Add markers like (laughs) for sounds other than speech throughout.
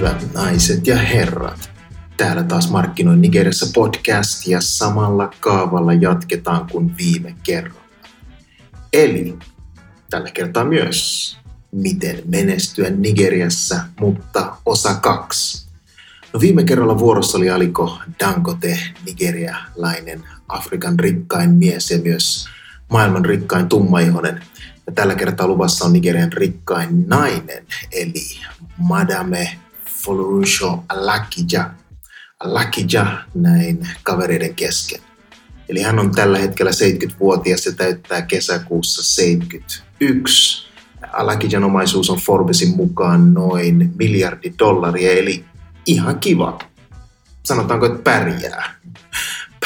Hyvät naiset ja herrat, täällä taas markkinoin Nigeriassa podcast ja samalla kaavalla jatketaan kuin viime kerralla. Eli tällä kertaa myös miten menestyä Nigeriassa, mutta osa kaksi. No viime kerralla vuorossa oli Aliko Dangote, nigerialainen Afrikan rikkain mies ja myös maailman rikkain tummaihonen. Ja tällä kertaa luvassa on Nigerian rikkain nainen, eli Madame Folorusho Alakija. Alakija näin kavereiden kesken. Eli hän on tällä hetkellä 70-vuotias ja täyttää kesäkuussa 71. Alakijan omaisuus on Forbesin mukaan noin miljardi dollaria, eli ihan kiva. Sanotaanko, että pärjää.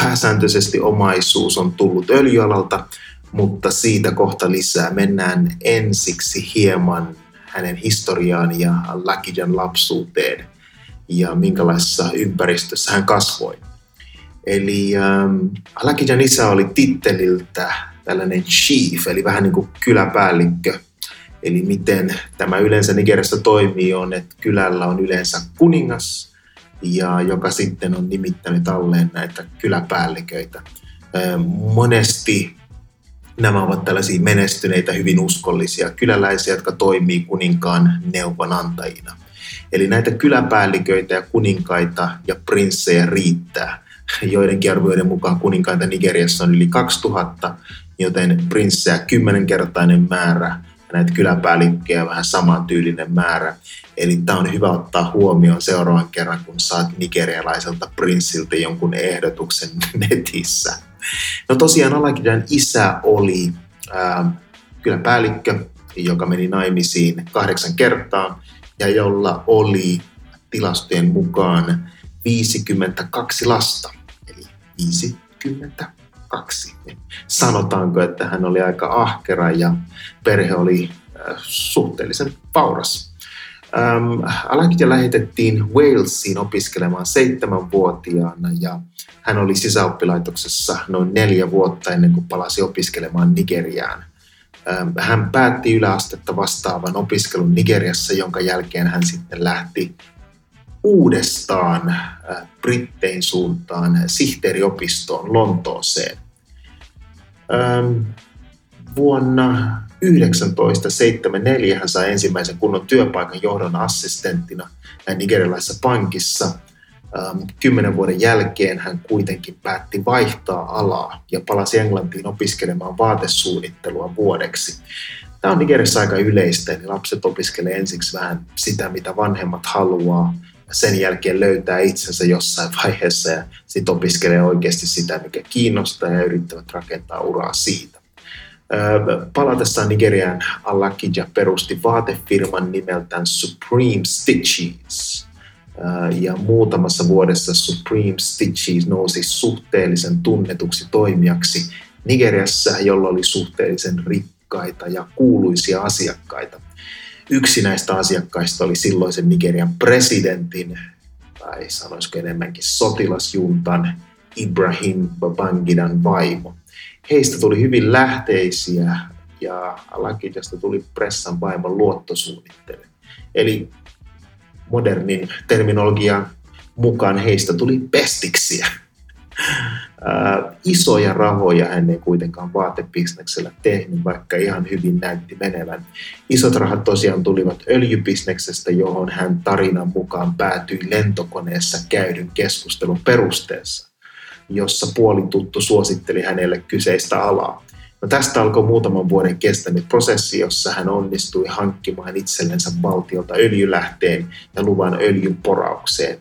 Pääsääntöisesti omaisuus on tullut öljyalalta, mutta siitä kohta lisää. Mennään ensiksi hieman hänen historiaan ja Lakijan lapsuuteen ja minkälaisessa ympäristössä hän kasvoi. Eli ähm, Lakijan isä oli titteliltä tällainen chief, eli vähän niin kuin kyläpäällikkö. Eli miten tämä yleensä Nigeriassa toimii on, että kylällä on yleensä kuningas, ja joka sitten on nimittänyt alleen näitä kyläpäälliköitä. Ähm, monesti Nämä ovat tällaisia menestyneitä, hyvin uskollisia kyläläisiä, jotka toimii kuninkaan neuvonantajina. Eli näitä kyläpäälliköitä ja kuninkaita ja prinssejä riittää. Joidenkin arvioiden mukaan kuninkaita Nigeriassa on yli 2000, joten prinssejä kymmenenkertainen määrä ja näitä kyläpäällikköjä vähän samantyylinen määrä. Eli tämä on hyvä ottaa huomioon seuraavan kerran, kun saat nigerialaiselta prinssiltä jonkun ehdotuksen netissä. No tosiaan Alakidan isä oli ää, kyllä päällikkö, joka meni naimisiin kahdeksan kertaa ja jolla oli tilastojen mukaan 52 lasta. Eli 52. Sanotaanko, että hän oli aika ahkera ja perhe oli suhteellisen vauras. Ähm, Alakija lähetettiin Walesiin opiskelemaan seitsemänvuotiaana ja hän oli sisäoppilaitoksessa noin neljä vuotta ennen kuin palasi opiskelemaan Nigeriaan. Ähm, hän päätti yläastetta vastaavan opiskelun Nigeriassa, jonka jälkeen hän sitten lähti uudestaan äh, Brittein suuntaan sihteeriopistoon Lontooseen. Ähm, vuonna 1974 hän sai ensimmäisen kunnon työpaikan johdon assistenttina nigerialaisessa pankissa. Ähm, kymmenen vuoden jälkeen hän kuitenkin päätti vaihtaa alaa ja palasi Englantiin opiskelemaan vaatesuunnittelua vuodeksi. Tämä on Nigeriassa aika yleistä, niin lapset opiskelee ensiksi vähän sitä, mitä vanhemmat haluaa, ja sen jälkeen löytää itsensä jossain vaiheessa ja sitten opiskelee oikeasti sitä, mikä kiinnostaa ja yrittävät rakentaa uraa siitä. Palatessaan Nigeriaan Alakija perusti vaatefirman nimeltään Supreme Stitches. Ja muutamassa vuodessa Supreme Stitches nousi suhteellisen tunnetuksi toimijaksi Nigeriassa, jolla oli suhteellisen rikkaita ja kuuluisia asiakkaita. Yksi näistä asiakkaista oli silloisen Nigerian presidentin, tai sanoisiko enemmänkin sotilasjuntan, Ibrahim Babangidan vaimo – heistä tuli hyvin lähteisiä ja Alakijasta tuli pressan vaimon luottosuunnittelija. Eli modernin terminologian mukaan heistä tuli pestiksiä. (laughs) Äh, isoja rahoja hän ei kuitenkaan vaatebisneksellä tehnyt, vaikka ihan hyvin näytti menevän. Isot rahat tosiaan tulivat öljybisneksestä, johon hän tarinan mukaan päätyi lentokoneessa käydyn keskustelun perusteessa jossa puolituttu suositteli hänelle kyseistä alaa. No tästä alkoi muutaman vuoden kestänyt prosessi, jossa hän onnistui hankkimaan itsellensä valtiolta öljylähteen ja luvan öljyn poraukseen.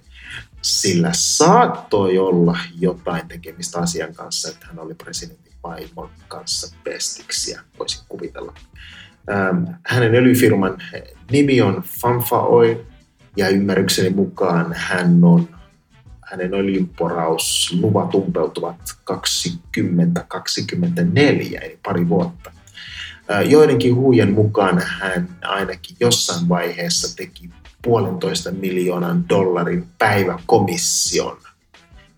Sillä saattoi olla jotain tekemistä asian kanssa, että hän oli presidentin vaimon kanssa pestiksiä, voisin kuvitella. Ähm, hänen öljyfirman nimi on Fanfa Oil ja ymmärrykseni mukaan hän on hänen öljynporausluvat umpeutuvat 2024, eli pari vuotta. Joidenkin huujen mukaan hän ainakin jossain vaiheessa teki puolentoista miljoonan dollarin päiväkomission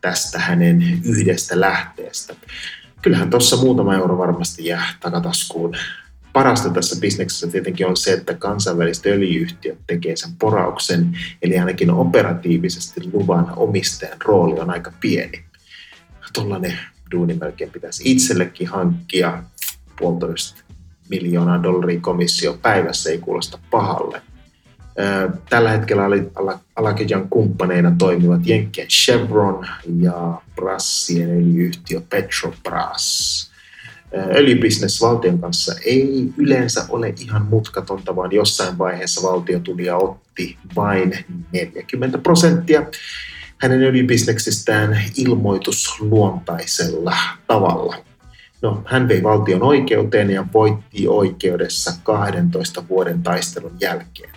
tästä hänen yhdestä lähteestä. Kyllähän tuossa muutama euro varmasti jää takataskuun parasta tässä bisneksessä tietenkin on se, että kansainväliset öljyyhtiöt tekee sen porauksen, eli ainakin operatiivisesti luvan omistajan rooli on aika pieni. Tuollainen duuni melkein pitäisi itsellekin hankkia puolitoista miljoonaa dollaria komissio päivässä ei kuulosta pahalle. Tällä hetkellä Alakejan kumppaneina toimivat Jenkkien Chevron ja Brassien öljyyhtiö Petrobras. Öljybisnes valtion kanssa ei yleensä ole ihan mutkatonta, vaan jossain vaiheessa valtio tuli ja otti vain 40 prosenttia hänen öljybisneksestään ilmoitusluontaisella tavalla. No, hän vei valtion oikeuteen ja voitti oikeudessa 12 vuoden taistelun jälkeen.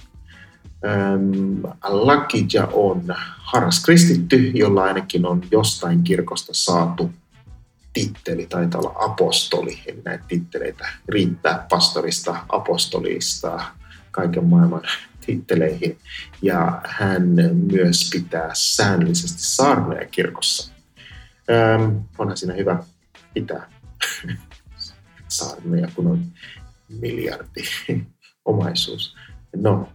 Lakija on harras kristitty, jolla ainakin on jostain kirkosta saatu titteli, taitaa olla apostoli, eli näitä titteleitä riittää pastorista, apostolista, kaiken maailman titteleihin. Ja hän myös pitää säännöllisesti saarnoja kirkossa. Ähm, onhan siinä hyvä pitää saarnoja, kun on miljardi omaisuus. No,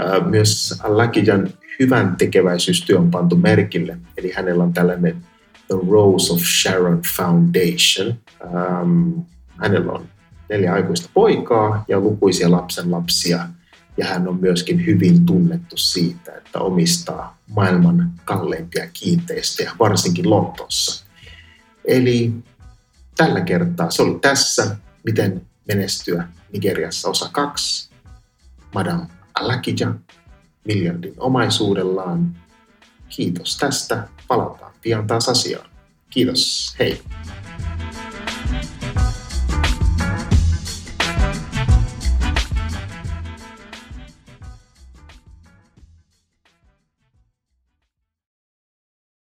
äh, myös Lakijan hyvän tekeväisyystyö on pantu merkille, eli hänellä on tällainen The Rose of Sharon Foundation. Ähm, hänellä on neljä aikuista poikaa ja lukuisia lapsenlapsia, ja hän on myöskin hyvin tunnettu siitä, että omistaa maailman kalleimpia kiinteistöjä, varsinkin Lontoossa. Eli tällä kertaa se oli tässä, miten menestyä Nigeriassa osa kaksi. Madame Alakija miljardin omaisuudellaan. Kiitos tästä. Palataan pian taas asiaan. Kiitos. Hei.